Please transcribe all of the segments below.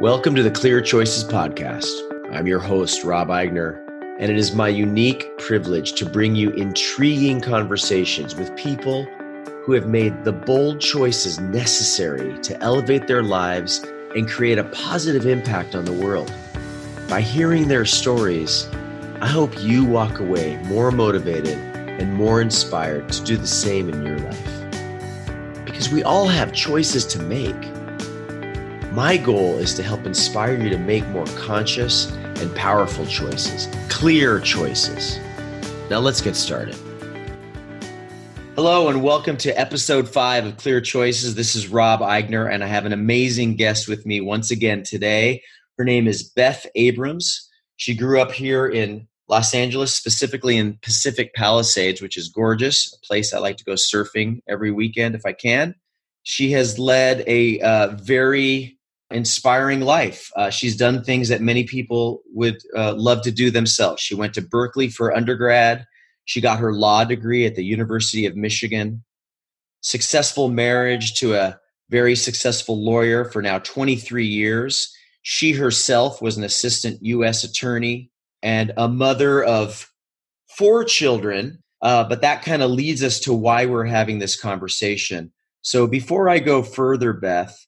Welcome to the Clear Choices Podcast. I'm your host, Rob Eigner, and it is my unique privilege to bring you intriguing conversations with people who have made the bold choices necessary to elevate their lives and create a positive impact on the world. By hearing their stories, I hope you walk away more motivated and more inspired to do the same in your life. Because we all have choices to make. My goal is to help inspire you to make more conscious and powerful choices, clear choices. Now let's get started. Hello, and welcome to episode five of Clear Choices. This is Rob Eigner, and I have an amazing guest with me once again today. Her name is Beth Abrams. She grew up here in Los Angeles, specifically in Pacific Palisades, which is gorgeous, a place I like to go surfing every weekend if I can. She has led a uh, very inspiring life. Uh, she's done things that many people would uh, love to do themselves. She went to Berkeley for undergrad. She got her law degree at the University of Michigan. Successful marriage to a very successful lawyer for now 23 years. She herself was an assistant U.S. attorney and a mother of four children. Uh, but that kind of leads us to why we're having this conversation. So before I go further, Beth,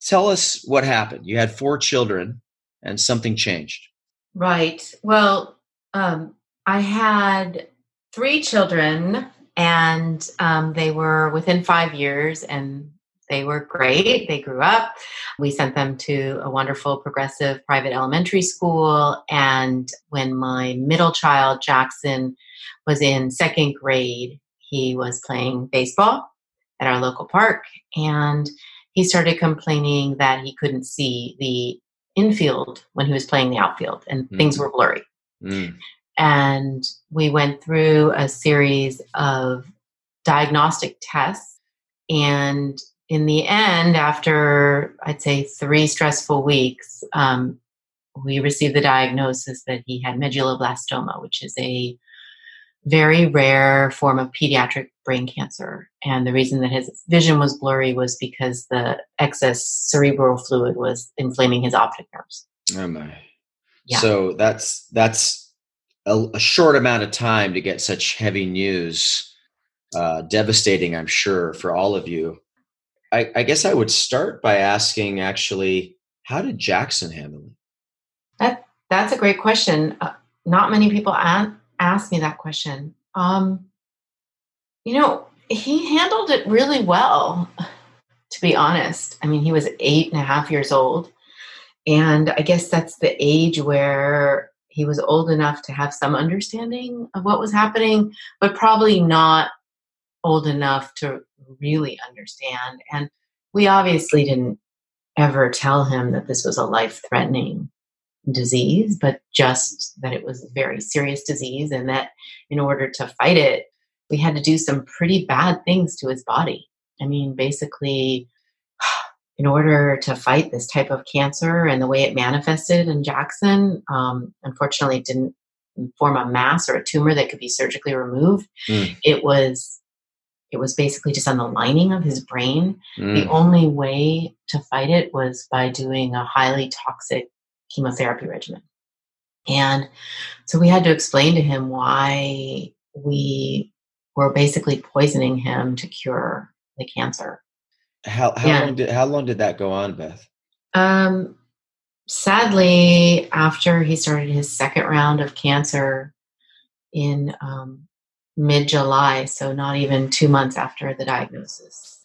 Tell us what happened. You had four children and something changed. Right. Well, um, I had three children and um, they were within five years and they were great. They grew up. We sent them to a wonderful progressive private elementary school. And when my middle child, Jackson, was in second grade, he was playing baseball at our local park. And he started complaining that he couldn't see the infield when he was playing the outfield and mm. things were blurry. Mm. And we went through a series of diagnostic tests. And in the end, after I'd say three stressful weeks, um, we received the diagnosis that he had medulloblastoma, which is a very rare form of pediatric brain cancer. And the reason that his vision was blurry was because the excess cerebral fluid was inflaming his optic nerves. Oh my. Yeah. So that's that's a, a short amount of time to get such heavy news. Uh, devastating, I'm sure, for all of you. I, I guess I would start by asking actually, how did Jackson handle it? That that's a great question. Uh, not many people ask, ask me that question. Um, you know, he handled it really well, to be honest. I mean, he was eight and a half years old. And I guess that's the age where he was old enough to have some understanding of what was happening, but probably not old enough to really understand. And we obviously didn't ever tell him that this was a life threatening disease, but just that it was a very serious disease and that in order to fight it, we had to do some pretty bad things to his body. I mean, basically, in order to fight this type of cancer and the way it manifested in Jackson, um, unfortunately, it didn't form a mass or a tumor that could be surgically removed. Mm. It was it was basically just on the lining of his brain. Mm. The only way to fight it was by doing a highly toxic chemotherapy regimen. And so we had to explain to him why we were basically poisoning him to cure the cancer. How how long did how long did that go on, Beth? Um, sadly, after he started his second round of cancer in um, mid July, so not even two months after the diagnosis,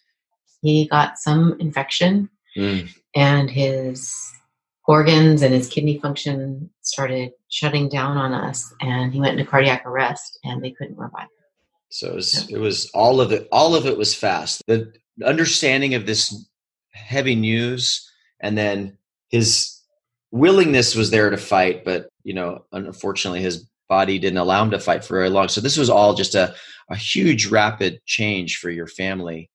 he got some infection, mm. and his organs and his kidney function started shutting down on us, and he went into cardiac arrest, and they couldn't revive him. So it was, it was all of it. All of it was fast. The understanding of this heavy news, and then his willingness was there to fight, but you know, unfortunately, his body didn't allow him to fight for very long. So this was all just a a huge, rapid change for your family.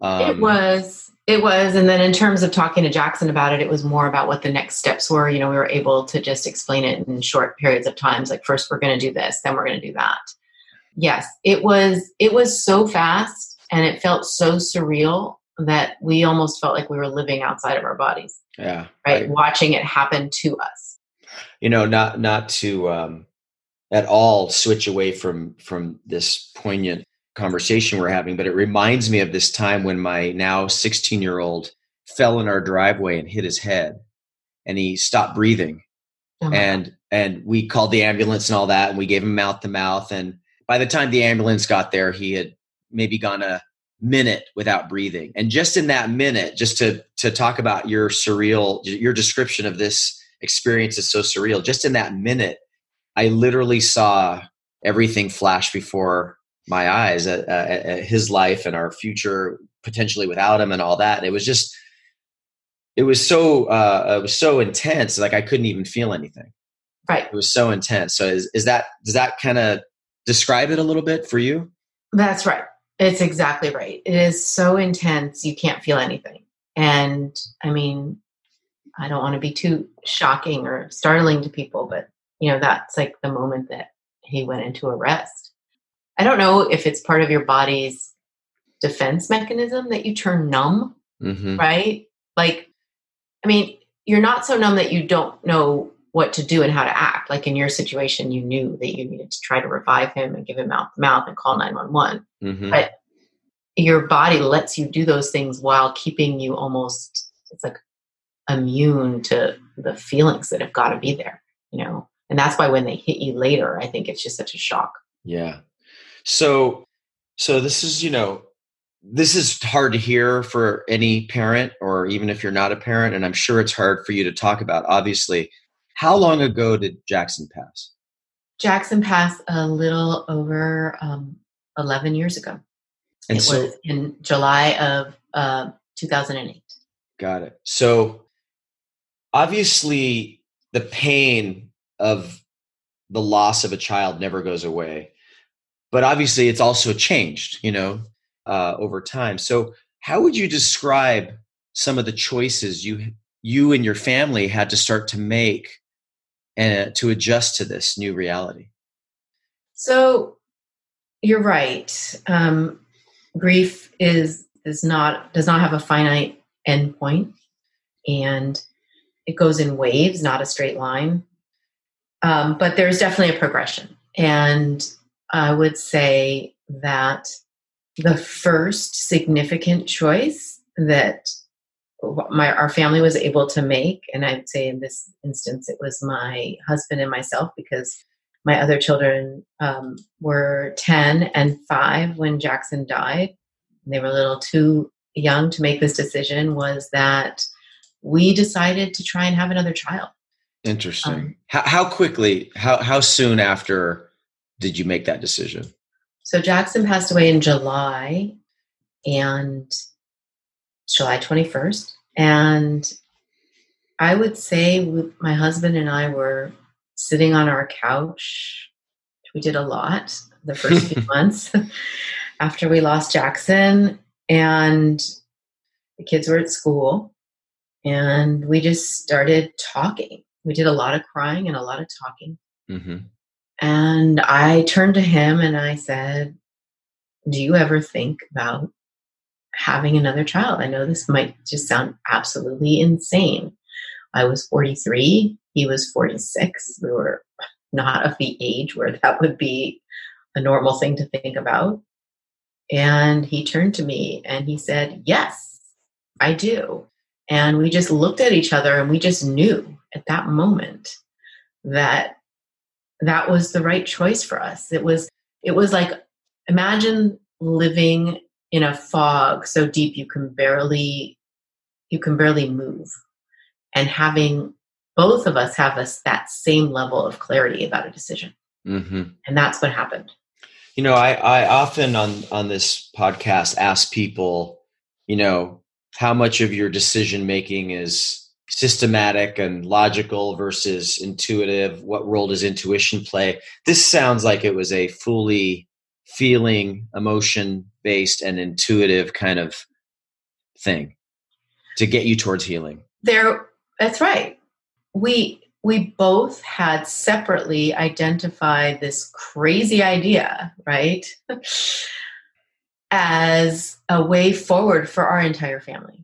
Um, it was. It was. And then in terms of talking to Jackson about it, it was more about what the next steps were. You know, we were able to just explain it in short periods of times. Like first we're going to do this, then we're going to do that yes it was it was so fast and it felt so surreal that we almost felt like we were living outside of our bodies. Yeah. Right. right. Watching it happen to us. You know, not not to um at all switch away from from this poignant conversation we're having, but it reminds me of this time when my now 16 year old fell in our driveway and hit his head and he stopped breathing. Oh and God. and we called the ambulance and all that and we gave him mouth to mouth and by the time the ambulance got there he had maybe gone a minute without breathing. And just in that minute, just to to talk about your surreal your description of this experience is so surreal. Just in that minute, I literally saw everything flash before my eyes at, at, at his life and our future potentially without him and all that. And it was just it was so uh, it was so intense. Like i couldn't even feel anything. Right. It was so intense. So is, is that does that kind of describe it a little bit for you? That's right. It's exactly right. It is so intense you can't feel anything. And i mean i don't want to be too shocking or startling to people but you know that's like the moment that he went into arrest i don't know if it's part of your body's defense mechanism that you turn numb mm-hmm. right like I mean, you're not so numb that you don't know what to do and how to act. Like in your situation, you knew that you needed to try to revive him and give him mouth to mouth and call 911. Mm-hmm. But your body lets you do those things while keeping you almost, it's like immune to the feelings that have got to be there, you know? And that's why when they hit you later, I think it's just such a shock. Yeah. So, so this is, you know, this is hard to hear for any parent or even if you're not a parent and i'm sure it's hard for you to talk about obviously. How long ago did jackson pass? Jackson passed a little over um, 11 years ago. And it so, was in july of uh, 2008 got it. So obviously the pain of the loss of a child never goes away but obviously it's also changed you know uh, over time. So, how would you describe some of the choices you you and your family had to start to make and uh, to adjust to this new reality? So, you're right. Um, grief is is not does not have a finite endpoint, and it goes in waves, not a straight line. Um, but there's definitely a progression, and I would say that the first significant choice that my our family was able to make and i'd say in this instance it was my husband and myself because my other children um, were 10 and 5 when jackson died. They were a little too young to make this decision was that we decided to try and have another child. Interesting. Um, how, how quickly how, how soon after did you make that decision so Jackson passed away in July and July 21st. And I would say my husband and I were sitting on our couch. We did a lot the first few months after we lost Jackson. And the kids were at school. And we just started talking. We did a lot of crying and a lot of talking. Mm-hmm. And I turned to him and I said, Do you ever think about having another child? I know this might just sound absolutely insane. I was 43, he was 46. We were not of the age where that would be a normal thing to think about. And he turned to me and he said, Yes, I do. And we just looked at each other and we just knew at that moment that that was the right choice for us. It was it was like imagine living in a fog so deep you can barely you can barely move and having both of us have us that same level of clarity about a decision mm-hmm. and that's what happened you know I, I often on on this podcast ask people you know how much of your decision making is systematic and logical versus intuitive what role does intuition play? This sounds like it was a fully feeling emotion based and intuitive kind of thing to get you towards healing. There that's right. We we both had separately identified this crazy idea right? As a way forward for our entire family.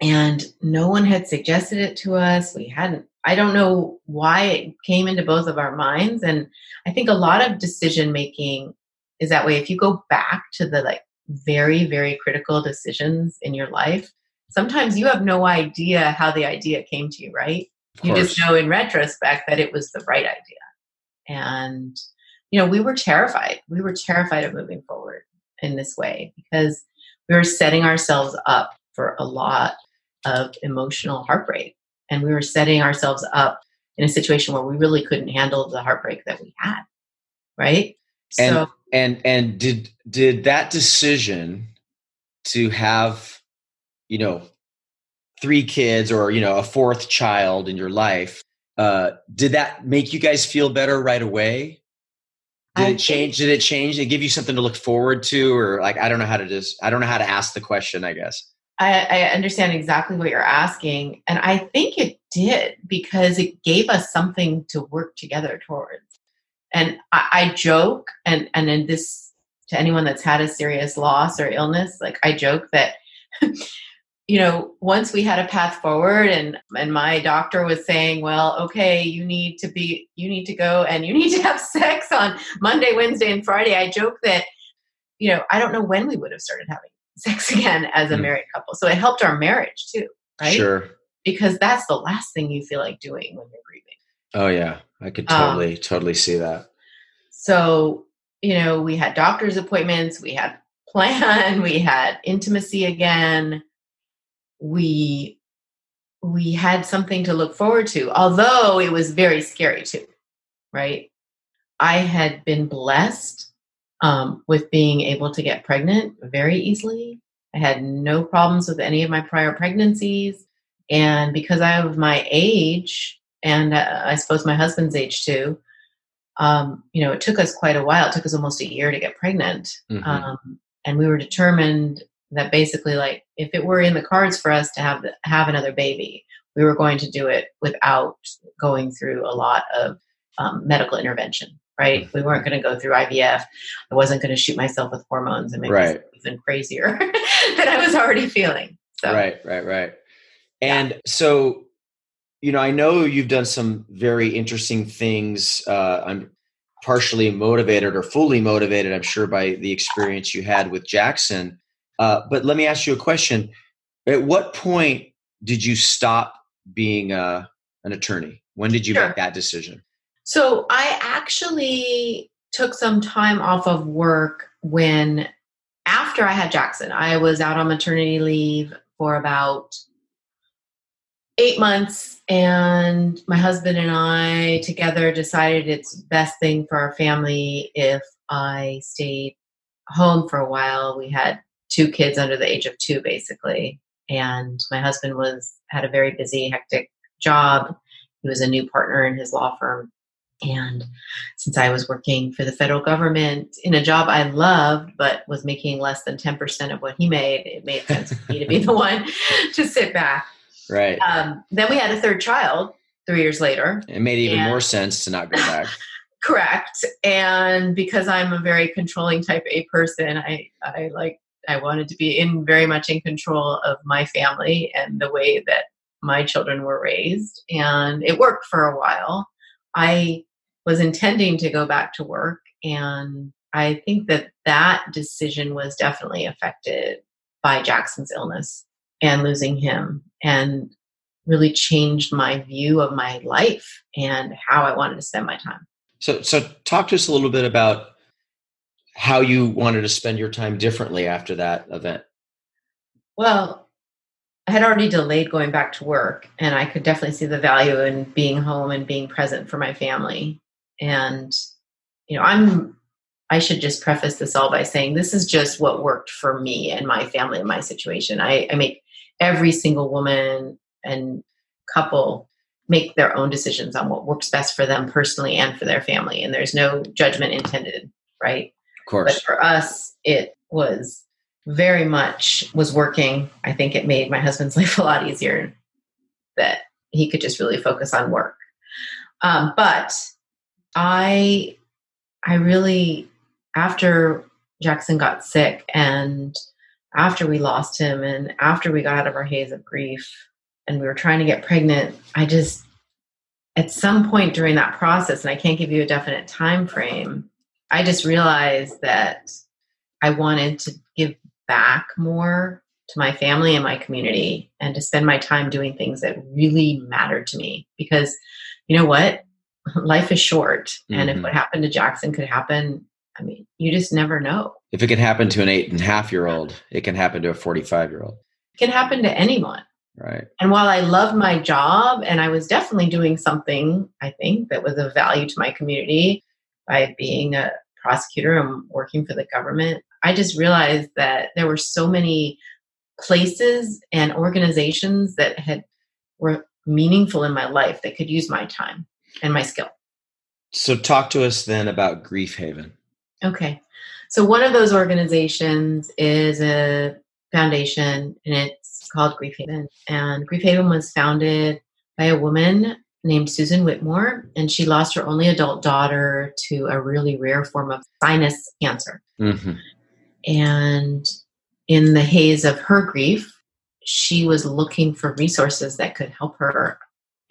And no one had suggested it to us. We hadn't, I don't know why it came into both of our minds. And I think a lot of decision making is that way. If you go back to the like very, very critical decisions in your life, sometimes you have no idea how the idea came to you, right? You just know in retrospect that it was the right idea. And, you know, we were terrified. We were terrified of moving forward in this way because we were setting ourselves up for a lot of emotional heartbreak. And we were setting ourselves up in a situation where we really couldn't handle the heartbreak that we had. Right. And, so, and, and did, did that decision to have, you know, three kids or, you know, a fourth child in your life, uh, did that make you guys feel better right away? Did it change? Did it change? Did it give you something to look forward to, or like I don't know how to just I don't know how to ask the question. I guess I, I understand exactly what you're asking, and I think it did because it gave us something to work together towards. And I, I joke, and and in this to anyone that's had a serious loss or illness, like I joke that you know, once we had a path forward and and my doctor was saying, well, okay, you need to be you need to go and you need to have sex on Monday, Wednesday and Friday. I joke that you know, I don't know when we would have started having sex again as a mm. married couple. So it helped our marriage too, right? Sure. Because that's the last thing you feel like doing when you're grieving. Oh yeah, I could totally um, totally see that. So, you know, we had doctor's appointments, we had plan, we had intimacy again we we had something to look forward to although it was very scary too right i had been blessed um, with being able to get pregnant very easily. I had no problems with any of my prior pregnancies and because i have my age and uh, i suppose my husband's age too um, you know it took us quite a while. It took us almost a year to get pregnant mm-hmm. um, and we were determined that basically like if it were in the cards for us to have have another baby we were going to do it without going through a lot of um, medical intervention right mm-hmm. we weren't going to go through ivf i wasn't going to shoot myself with hormones and make right. myself even crazier than i was already feeling so right right right and yeah. so you know i know you've done some very interesting things uh, i'm partially motivated or fully motivated i'm sure by the experience you had with jackson uh, but let me ask you a question. At what point did you stop being a, uh, an attorney? When did you sure. make that decision? So I actually took some time off of work when, after I had Jackson, I was out on maternity leave for about eight months and my husband and i together decided it's best thing for our family if i stayed home for a while we had two kids under the age of two, basically. And my husband was had a very busy, hectic job. He was a new partner in his law firm. And since I was working for the federal government in a job I loved, but was making less than 10% of what he made, it made sense for me to be the one to sit back. Right. Um, then we had a third child three years later. It made even and, more sense to not go back. correct. And because I'm a very controlling type A person, I, I like I wanted to be in very much in control of my family and the way that my children were raised. And it worked for a while. I was intending to go back to work. And I think that that decision was definitely affected by Jackson's illness and losing him and really changed my view of my life and how I wanted to spend my time. So, so talk to us a little bit about how you wanted to spend your time differently after that event. Well, I had already delayed going back to work, and I could definitely see the value in being home and being present for my family. And, you know, I'm, I should just preface this all by saying this is just what worked for me and my family and my situation. I, I make every single woman and couple make their own decisions on what works best for them personally and for their family. And there's no judgment intended, right? Of course. But for us, it was very much was working. I think it made my husband's life a lot easier that he could just really focus on work. Um, but I, I really, after Jackson got sick and after we lost him and after we got out of our haze of grief and we were trying to get pregnant, I just at some point during that process, and I can't give you a definite time frame, I just realized that I wanted to give back more to my family and my community and to spend my time doing things that really mattered to me because you know what life is short and mm-hmm. if what happened to jackson could happen i mean you just never know. If it can happen to an eight and a half year old it can happen to a 45 year old. It can happen to anyone. Right. And while i loved my job and i was definitely doing something i think that was of value to my community by being a prosecutor and working for the government i just realized that there were so many places and organizations that had were meaningful in my life that could use my time and my skill. So talk to us then about Grief Haven. Okay. So one of those organizations is a foundation and it's called Grief Haven. And Grief Haven was founded by a woman named Susan Whitmore, and she lost her only adult daughter to a really rare form of sinus cancer. Mm-hmm. And in the haze of her grief, she was looking for resources that could help her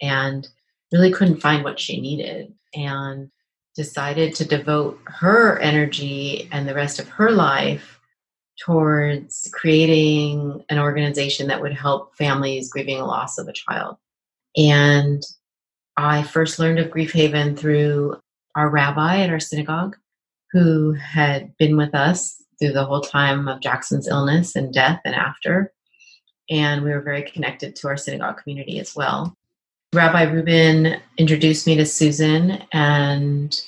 and really couldn't find what she needed and decided to devote her energy and the rest of her life towards creating an organization that would help families grieving a loss of a child. And I first learned of Grief Haven through our rabbi at our synagogue who had been with us through the whole time of Jackson's illness and death and after. And we were very connected to our synagogue community as well. Rabbi Rubin introduced me to Susan, and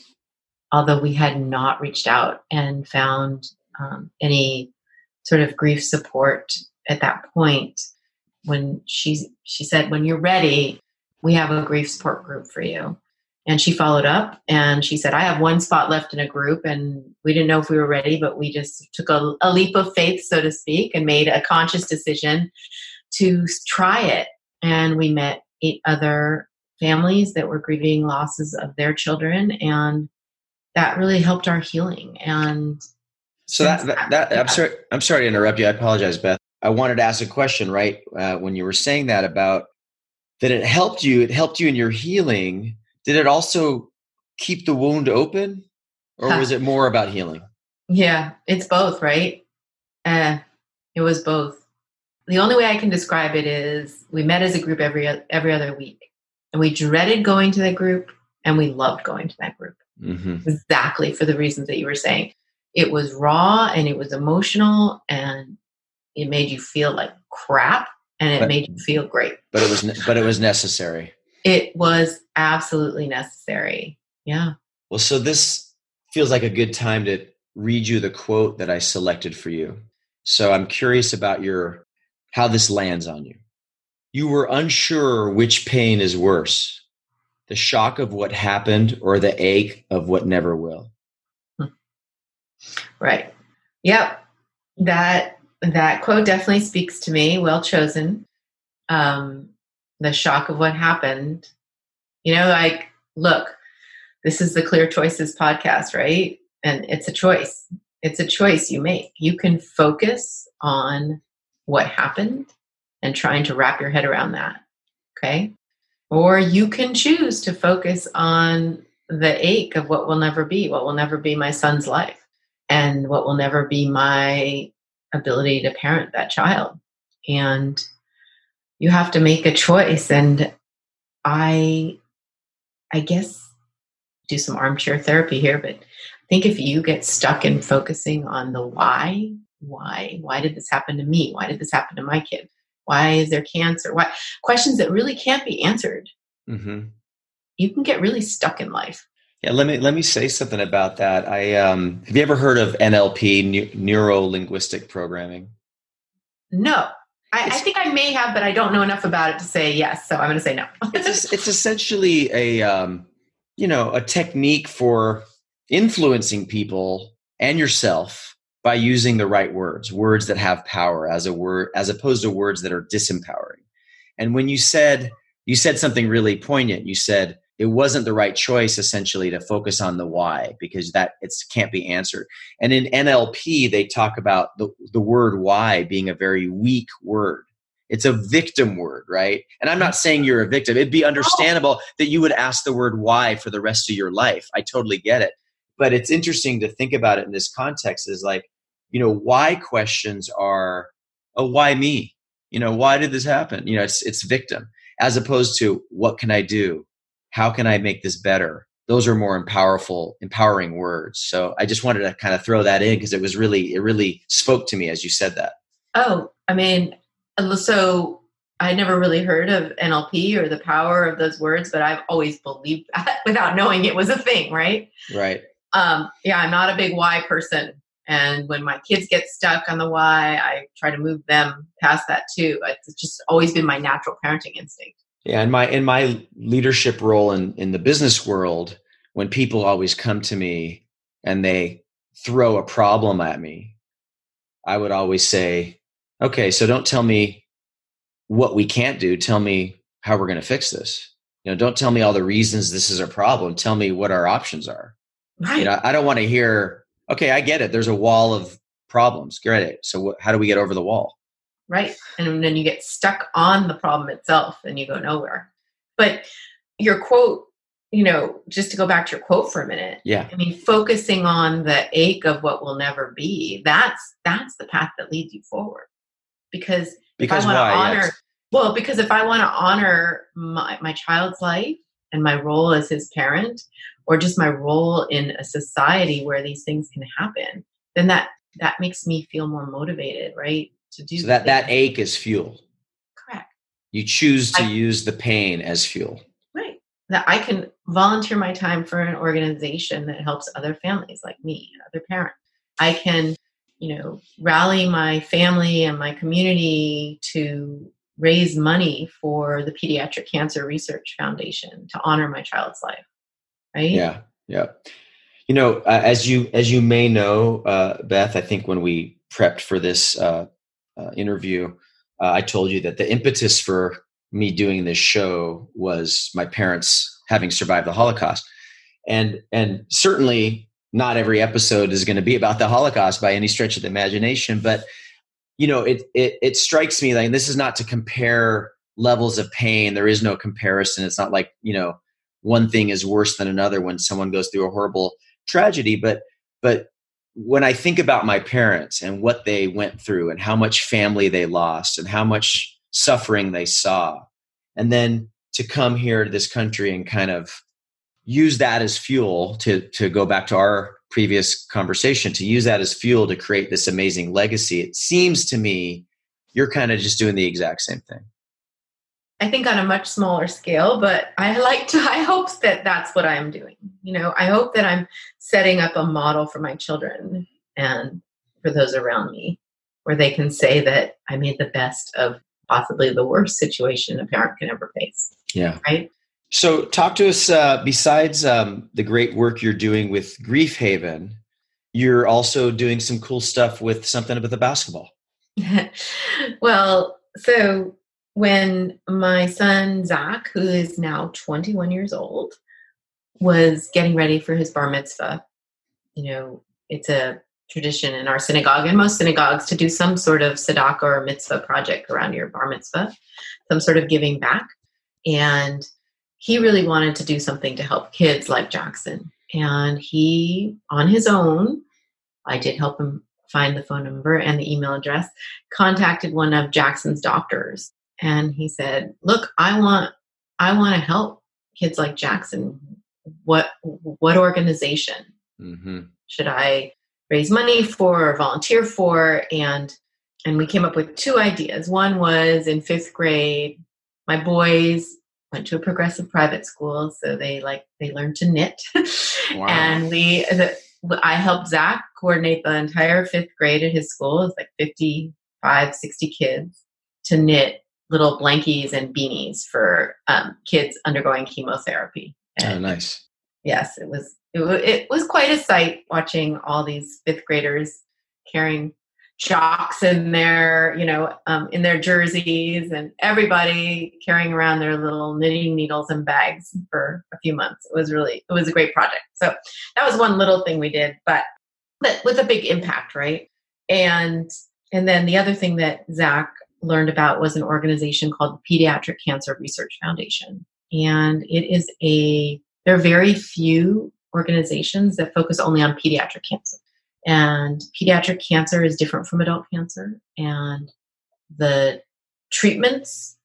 although we had not reached out and found um, any sort of grief support at that point, when she she said, "When you're ready, we have a grief support group for you." And she followed up and she said, I have one spot left in a group. And we didn't know if we were ready, but we just took a, a leap of faith, so to speak, and made a conscious decision to try it. And we met eight other families that were grieving losses of their children. And that really helped our healing. And so that, that, that I'm sorry, I'm sorry to interrupt you. I apologize, Beth. I wanted to ask a question, right? Uh, when you were saying that about that it helped you, it helped you in your healing did it also keep the wound open or was it more about healing? Yeah, it's both, right? Uh, it was both. The only way I can describe it is we met as a group every every other week, and we dreaded going to that group, and we loved going to that group. Mm-hmm. Exactly for the reasons that you were saying. It was raw and it was emotional, and it made you feel like crap, and it but, made you feel great. But it was but it was necessary. It was absolutely necessary. Yeah. Well, so this feels like a good time to read you the quote that I selected for you. So I'm curious about your how this lands on you. You were unsure which pain is worse, the shock of what happened or the ache of what never will. Hmm. Right. Yep. That that quote definitely speaks to me. Well chosen. Um, the shock of what happened. You know, like, look, this is the Clear Choices podcast, right? And it's a choice. It's a choice you make. You can focus on what happened and trying to wrap your head around that. Okay. Or you can choose to focus on the ache of what will never be, what will never be my son's life, and what will never be my ability to parent that child. And you have to make a choice and i i guess do some armchair therapy here but i think if you get stuck in focusing on the why why? Why did this happen to me? Why did this happen to my kid? Why is there cancer? Why? Questions that really can't be answered. Mm-hmm. you can get really stuck in life. Yeah let me let me say something about that. I um have you ever heard of nlp neuro linguistic programming? No. I, I, think I may have, but I don't know enough about it to say yes. So I'm going to say no. it's, it's essentially a, um, you know, a technique for influencing people and yourself by using the right words, words that have power as a word, as opposed to words that are disempowering. And when you said, you said something really poignant. You said, it wasn't the right choice essentially to focus on the why because that it can't be answered. And in nlp they talk about the, the word why being a very weak word. It's a victim word right? And i'm not saying you're a victim. It'd be understandable that you would ask the word why for the rest of your life. I totally get it. But it's interesting to think about it in this context is like you know why questions are oh why me? You know why did this happen? You know it's it's victim as opposed to what can i do? How can i make this better? Those are more powerful empowering words. So i just wanted to kind of throw that in because it was really it really spoke to me as you said that. Oh i mean so i never really heard of nlp or the power of those words but i've always believed that without knowing it was a thing right? Right. Um, yeah i'm not a big why person and when my kids get stuck on the why, I try to move them past that too. It's just always been my natural parenting instinct. Yeah, in my in my leadership role in in the business world, when people always come to me and they throw a problem at me, I would always say, "Okay, so don't tell me what we can't do. Tell me how we're going to fix this. You know, don't tell me all the reasons this is a problem. Tell me what our options are. Right. You know, I don't want to hear okay, I get it. There's a wall of problems. Great. So how do we get over the wall? Right. And then you get stuck on the problem itself and you go nowhere. But your quote, you know, just to go back to your quote for a minute. Yeah. I mean, focusing on the ache of what will never be, that's that's the path that leads you forward. Because, because if I want to honor yes. well, because if I want to honor my, my child's life and my role as his parent, or just my role in a society where these things can happen, then that that makes me feel more motivated, right? To do so that that ache is fuel. Correct. You choose to I, use the pain as fuel. Right. That I can volunteer my time for an organization that helps other families like me and other parents. I can, you know, rally my family and my community to raise money for the Pediatric Cancer Research Foundation to honor my child's life right? Yeah, yeah. You know, uh, as you as you may know, uh, Beth, I think when we prepped for this uh, uh interview, uh, I told you that the impetus for me doing this show was my parents having survived the Holocaust, and and certainly not every episode is going to be about the Holocaust by any stretch of the imagination, but you know, it it it strikes me like this is not to compare levels of pain. There is no comparison. It's not like you know one thing is worse than another when someone goes through a horrible tragedy but but when i think about my parents and what they went through and how much family they lost and how much suffering they saw and then to come here to this country and kind of use that as fuel to to go back to our previous conversation to use that as fuel to create this amazing legacy it seems to me you're kind of just doing the exact same thing I think on a much smaller scale, but I like to, I hope that that's what I'm doing. You know, I hope that I'm setting up a model for my children and for those around me where they can say that I made the best of possibly the worst situation a parent can ever face. Yeah. Right. So, talk to us. Uh, besides um, the great work you're doing with Grief Haven, you're also doing some cool stuff with something about the basketball. well, so when my son Zach, who is now 21 years old, was getting ready for his bar mitzvah, you know, it's a tradition in our synagogue and most synagogues to do some sort of tzedakah or mitzvah project around your bar mitzvah, some sort of giving back. And he really wanted to do something to help kids like Jackson. And he, on his own, I did help him find the phone number and the email address, contacted one of Jackson's doctors and he said, "Look, I want I want to help kids like Jackson. What what organization mm-hmm. should I raise money for or volunteer for?" And and we came up with two ideas. One was in fifth grade, my boys went to a progressive private school, so they like they learned to knit, wow. and we. The, I helped Zach coordinate the entire fifth grade at his school. It's like 55, 60 kids to knit little blankies and beanies for um, kids undergoing chemotherapy. Oh, and oh, nice. Yes, it was, it was. It was quite a sight watching all these fifth graders carrying jocks in their, you know, um, in their jerseys, and everybody carrying around their little knitting needles and bags for a few months. It was really, it was a great project. So that was one little thing we did, but but with a big impact, right? And and then the other thing that Zach learned about was an organization called the Pediatric Cancer Research Foundation, and it is a there are very few organizations that focus only on pediatric cancer. And pediatric cancer is different from adult cancer, and the treatments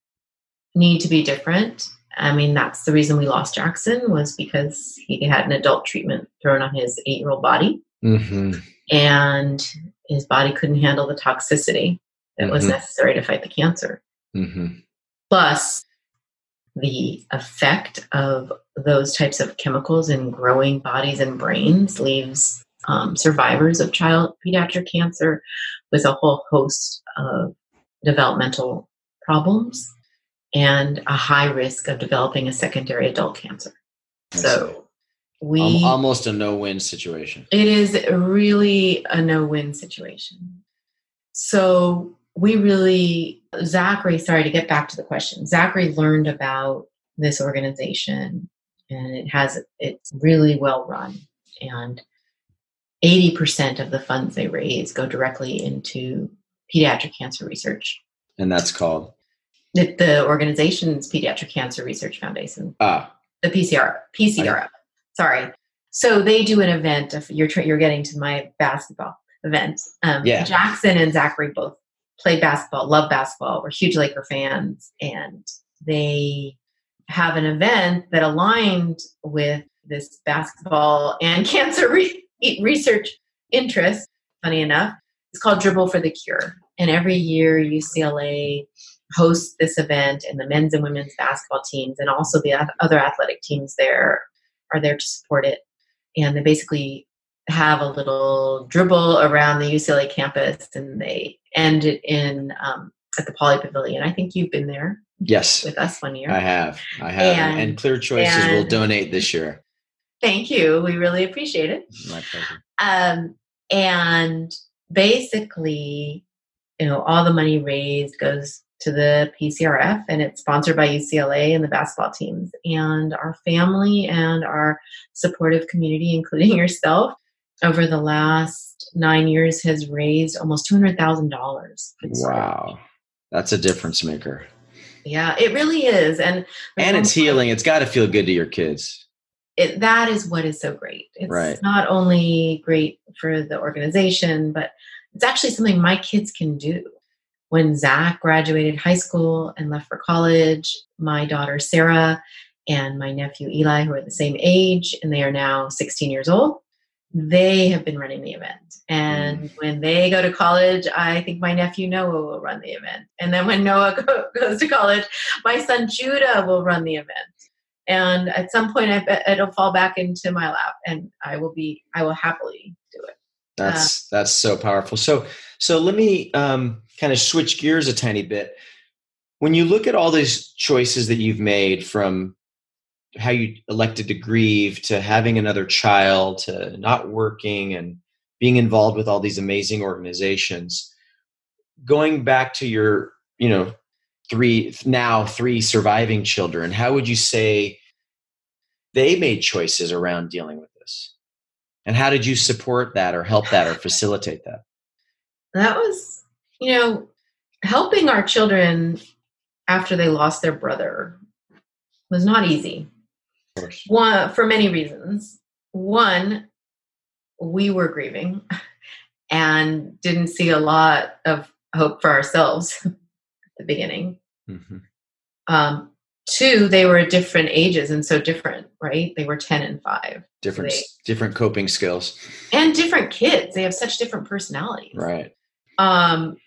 need to be different. I mean, that's the reason we lost Jackson was because he had an adult treatment thrown on his eight-year-old body, mm-hmm. and his body couldn't handle the toxicity that mm-hmm. was necessary to fight the cancer. Mm-hmm. Plus, the effect of those types of chemicals in growing bodies and brains leaves um, survivors of child pediatric cancer with a whole host of developmental problems and a high risk of developing a secondary adult cancer. So we almost a no-win situation. It is really a no-win situation. So we really Zachary, sorry to get back to the question. Zachary learned about this organization and it has it's really well run and 80% of the funds they raise go directly into pediatric cancer research. And that's called? The, the organization's Pediatric Cancer Research Foundation. Ah. The PCR, PCRF. Sorry. So they do an event. If you're you're getting to my basketball event, um, yeah. Jackson and Zachary both play basketball, love basketball, were huge Laker fans, and they have an event that aligned with this basketball and cancer re- research interest, funny enough. It's called Dribble for the Cure. And every year, UCLA hosts this event, and the men's and women's basketball teams, and also the other athletic teams there, are there to support it. And they basically have a little dribble around the UCLA campus, and they end it in um, at the Pauley Pavilion. I think you've been there. Yes, with us one year. I have. I have. And, and Clear Choices and, will donate this year. Thank you. We really appreciate it. My pleasure. Um, and basically, you know, all the money raised goes to the PCRF and it's sponsored by UCLA and the basketball teams. And our family and our supportive community, including yourself, over the last nine years has raised almost $200,000. Wow. That's a difference maker. Yeah, it really is. And and it's healing. It's got to feel good to your kids. It, that is what is so great. It's right. not only great for the organization, but it's actually something my kids can do. When Zach graduated high school and left for college, my daughter Sarah and my nephew Eli, who are the same age, and they are now 16 years old, they have been running the event. And mm. when they go to college, I think my nephew Noah will run the event. And then when Noah go, goes to college, my son Judah will run the event. And at some point, I bet it'll fall back into my lap, and I will be, I will happily do it. That's uh, that's so powerful. So so let me um, kind of switch gears a tiny bit. When you look at all these choices that you've made, from how you elected to grieve to having another child to not working and being involved with all these amazing organizations going back to your you know three now three surviving children how would you say they made choices around dealing with this? And how did you support that or help that or facilitate that? That was you know helping our children after they lost their brother was not easy. One for many reasons. One, we were grieving and didn't see a lot of hope for ourselves the beginning. Mm-hmm. Um, two, they were different ages and so different, right? They were 10 and 5. Different they, different coping skills. And different kids. They have such different personalities. Right. Um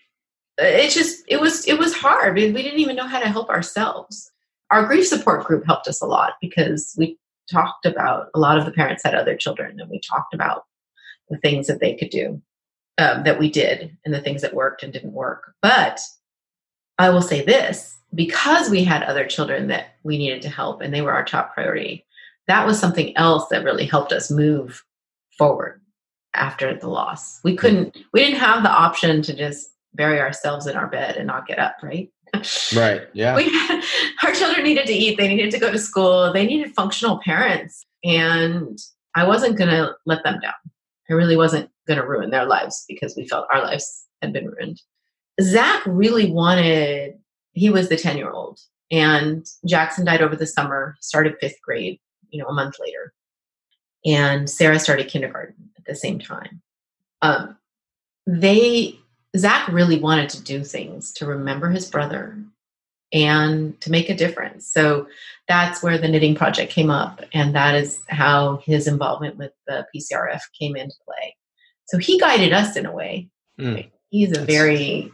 it just it was it was hard. We didn't even know how to help ourselves our grief support group helped us a lot because we talked about a lot of the parents had other children and we talked about the things that they could do um, that we did and the things that worked and didn't work but i will say this because we had other children that we needed to help and they were our top priority that was something else that really helped us move forward after the loss. We couldn't, we didn't have the option to just bury ourselves in our bed and not get up, right? Right. Yeah. We, our children needed to eat. They needed to go to school. They needed functional parents. And I wasn't going to let them down. I really wasn't going to ruin their lives because we felt our lives had been ruined. Zach really wanted, he was the 10 year old. And Jackson died over the summer, started fifth grade, you know, a month later. And Sarah started kindergarten at the same time. Um, they, Zach really wanted to do things to remember his brother and to make a difference. So that's where the knitting project came up. And that is how his involvement with the PCRF came into play. So he guided us in a way. Mm. He's a very,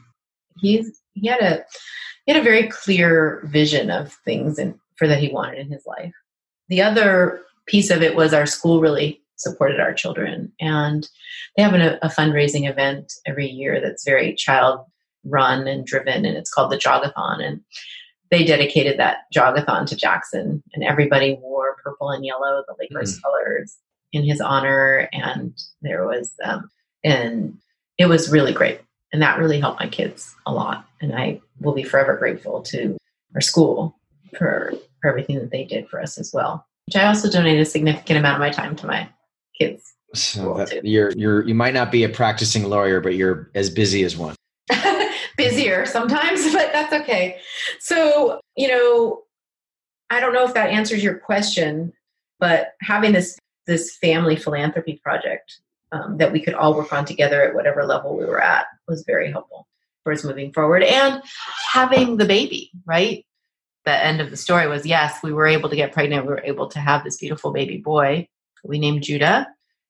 he's, he had a, he had a very clear vision of things and for that he wanted in his life. The other piece of it was our school really supported our children and they have a, a fundraising event every year that's very child run and driven and it's called the jogathon and they dedicated that jogathon to jackson and everybody wore purple and yellow the lakers mm. colors in his honor and there was um, and it was really great and that really helped my kids a lot. And i will be forever grateful to our school for, for everything that they did for us as well which i also donated a significant amount of my time to my kids. So that, you're you're you might not be a practicing lawyer but you're as busy as one. Busier sometimes but that's okay. So you know i don't know if that answers your question but having this this family philanthropy project um, that we could all work on together at whatever level we were at was very helpful for us moving forward. And having the baby right? The end of the story was yes we were able to get pregnant. We were able to have this beautiful baby boy. We named judah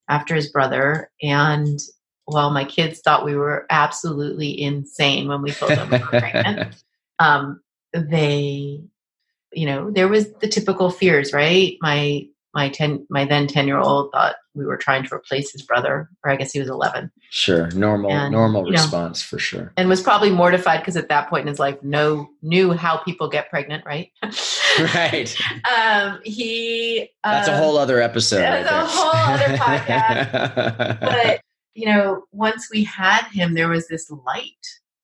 after his brother. And while my kids thought we were absolutely insane when we told them we were pregnant um, they you know there was the typical fears right? My my 10 my then 10 year old thought we were trying to replace his brother or i guess he was 11 sure normal and, normal response know, for sure. and was probably mortified because at that point in his life no knew how people get pregnant right? Right. Um he that's a whole other episode that's right a whole other podcast. But you know once we had him there was this light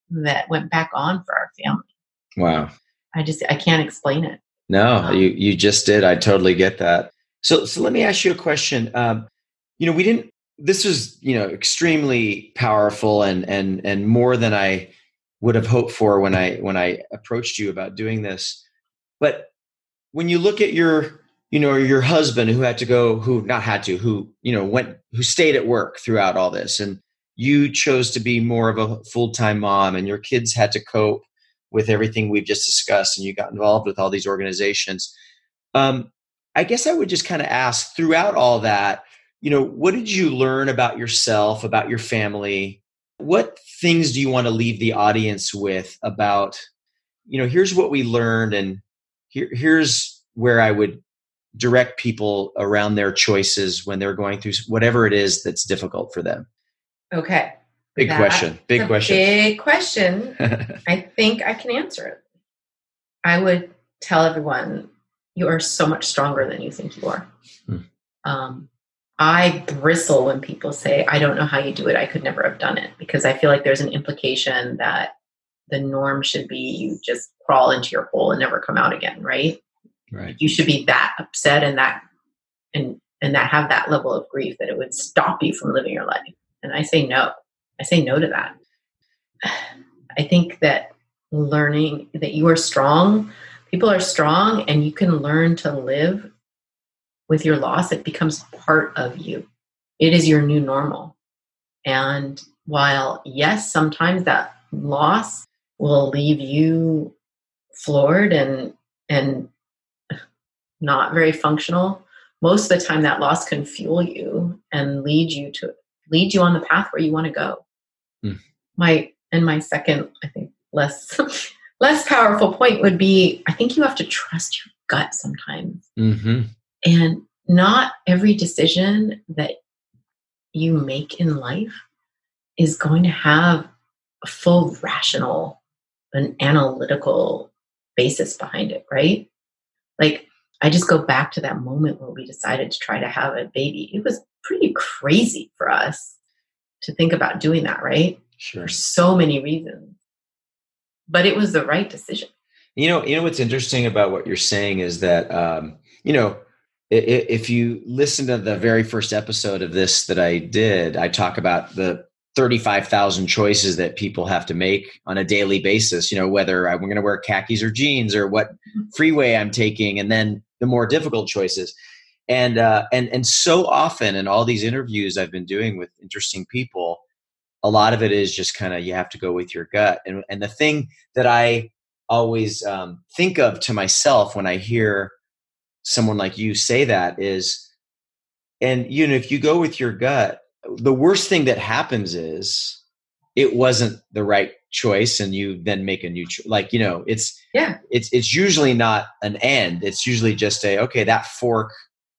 that went back on for our family. Wow. I just i can't explain it. No um, you you just did. I totally get that so, so let me ask you a question. Um, you know, we didn't. This was, you know, extremely powerful and and and more than I would have hoped for when I when I approached you about doing this. But when you look at your, you know, your husband who had to go, who not had to, who you know went, who stayed at work throughout all this, and you chose to be more of a full time mom, and your kids had to cope with everything we've just discussed, and you got involved with all these organizations. Um, I guess I would just kind of ask throughout all that, you know, what did you learn about yourself, about your family? What things do you want to leave the audience with about, you know, here's what we learned and here, here's where I would direct people around their choices when they're going through whatever it is that's difficult for them? Okay. Big that, question. Big question. Big question. I think I can answer it. I would tell everyone you are so much stronger than you think you are. Hmm. Um, I bristle when people say, I don't know how you do it. I could never have done it because I feel like there's an implication that the norm should be you just crawl into your hole and never come out again, right? Right. You should be that upset and that and and that have that level of grief that it would stop you from living your life. And I say no. I say no to that. I think that learning that you are strong people are strong and you can learn to live with your loss it becomes part of you. It is your new normal. And while yes sometimes that loss will leave you floored and and not very functional most of the time that loss can fuel you and lead you to lead you on the path where you want to go. Mm. my and my second i think less less powerful point would be I think you have to trust your gut sometimes. Mm-hmm. And not every decision that you make in life is going to have a full rational an analytical basis behind it, right? Like, I just go back to that moment where we decided to try to have a baby. It was pretty crazy for us to think about doing that, right? Sure. For so many reasons. But it was the right decision. You know, you know what's interesting about what you're saying is that um, you know, if you listen to the very first episode of this that I did, I talk about the 35,000 choices that people have to make on a daily basis, you know, whether I'm going to wear khakis or jeans or what mm-hmm. freeway I'm taking and then the more difficult choices. And uh and and so often in all these interviews I've been doing with interesting people, a lot of it is just kind of you have to go with your gut. And and the thing that I always um, think of to myself when I hear someone like you say that is and you know if you go with your gut the worst thing that happens is it wasn't the right choice and you then make a new choice like you know it's yeah it's it's usually not an end it's usually just a okay that fork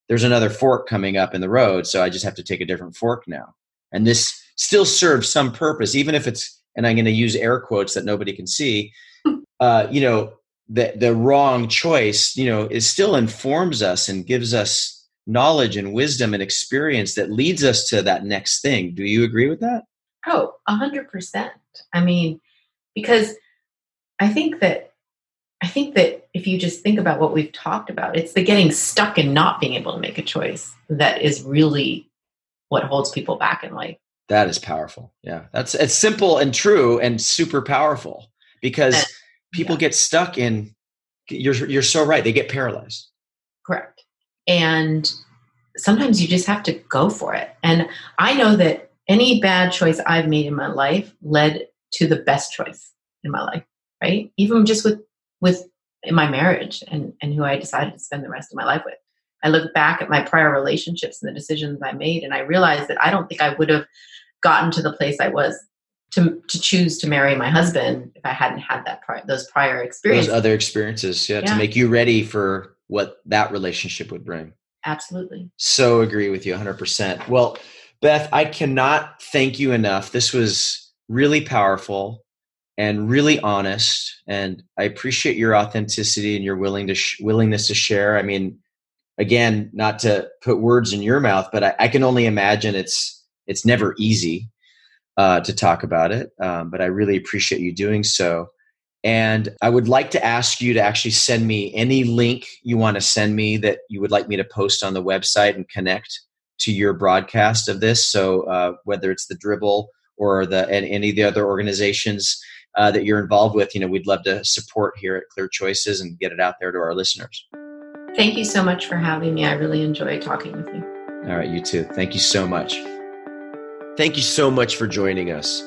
there's another fork coming up in the road so i just have to take a different fork now and this still serves some purpose even if it's and i'm going to use air quotes that nobody can see uh, you know the the wrong choice you know it still informs us and gives us knowledge and wisdom and experience that leads us to that next thing. Do you agree with that? Oh a hundred percent. I mean because i think that i think that if you just think about what we've talked about it's the getting stuck and not being able to make a choice that is really what holds people back in life that is powerful. Yeah. That's it's simple and true and super powerful because and, people yeah. get stuck in you're you're so right they get paralyzed. Correct. And sometimes you just have to go for it. And i know that any bad choice i've made in my life led to the best choice in my life right? Even just with with in my marriage and and who i decided to spend the rest of my life with i look back at my prior relationships and the decisions i made and i realized that i don't think i would have gotten to the place i was to to choose to marry my husband if I hadn't had that pri- those prior experiences. Those other experiences, yeah, yeah, to make you ready for what that relationship would bring. Absolutely. So agree with you 100%. Well, Beth, I cannot thank you enough. This was really powerful and really honest and I appreciate your authenticity and your willing to sh- willingness to share. I mean, again, not to put words in your mouth, but I, I can only imagine it's it's never easy uh, to talk about it, um, but I really appreciate you doing so. And I would like to ask you to actually send me any link you want to send me that you would like me to post on the website and connect to your broadcast of this. So uh, whether it's the dribble or the and any of the other organizations uh, that you're involved with, you know, we'd love to support here at Clear Choices and get it out there to our listeners. Thank you so much for having me. I really enjoyed talking with you. All right, you too. Thank you so much. Thank you so much for joining us.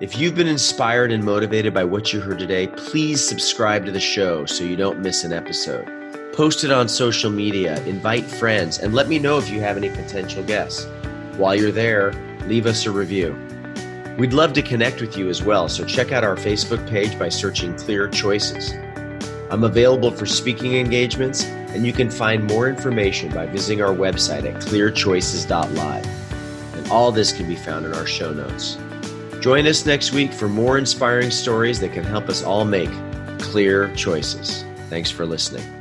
If you've been inspired and motivated by what you heard today, please subscribe to the show so you don't miss an episode. Post it on social media, invite friends, and let me know if you have any potential guests. While you're there, leave us a review. We'd love to connect with you as well, so check out our Facebook page by searching Clear Choices. I'm available for speaking engagements, and you can find more information by visiting our website at clearchoices.live. And all this can be found in our show notes. Join us next week for more inspiring stories that can help us all make clear choices. Thanks for listening.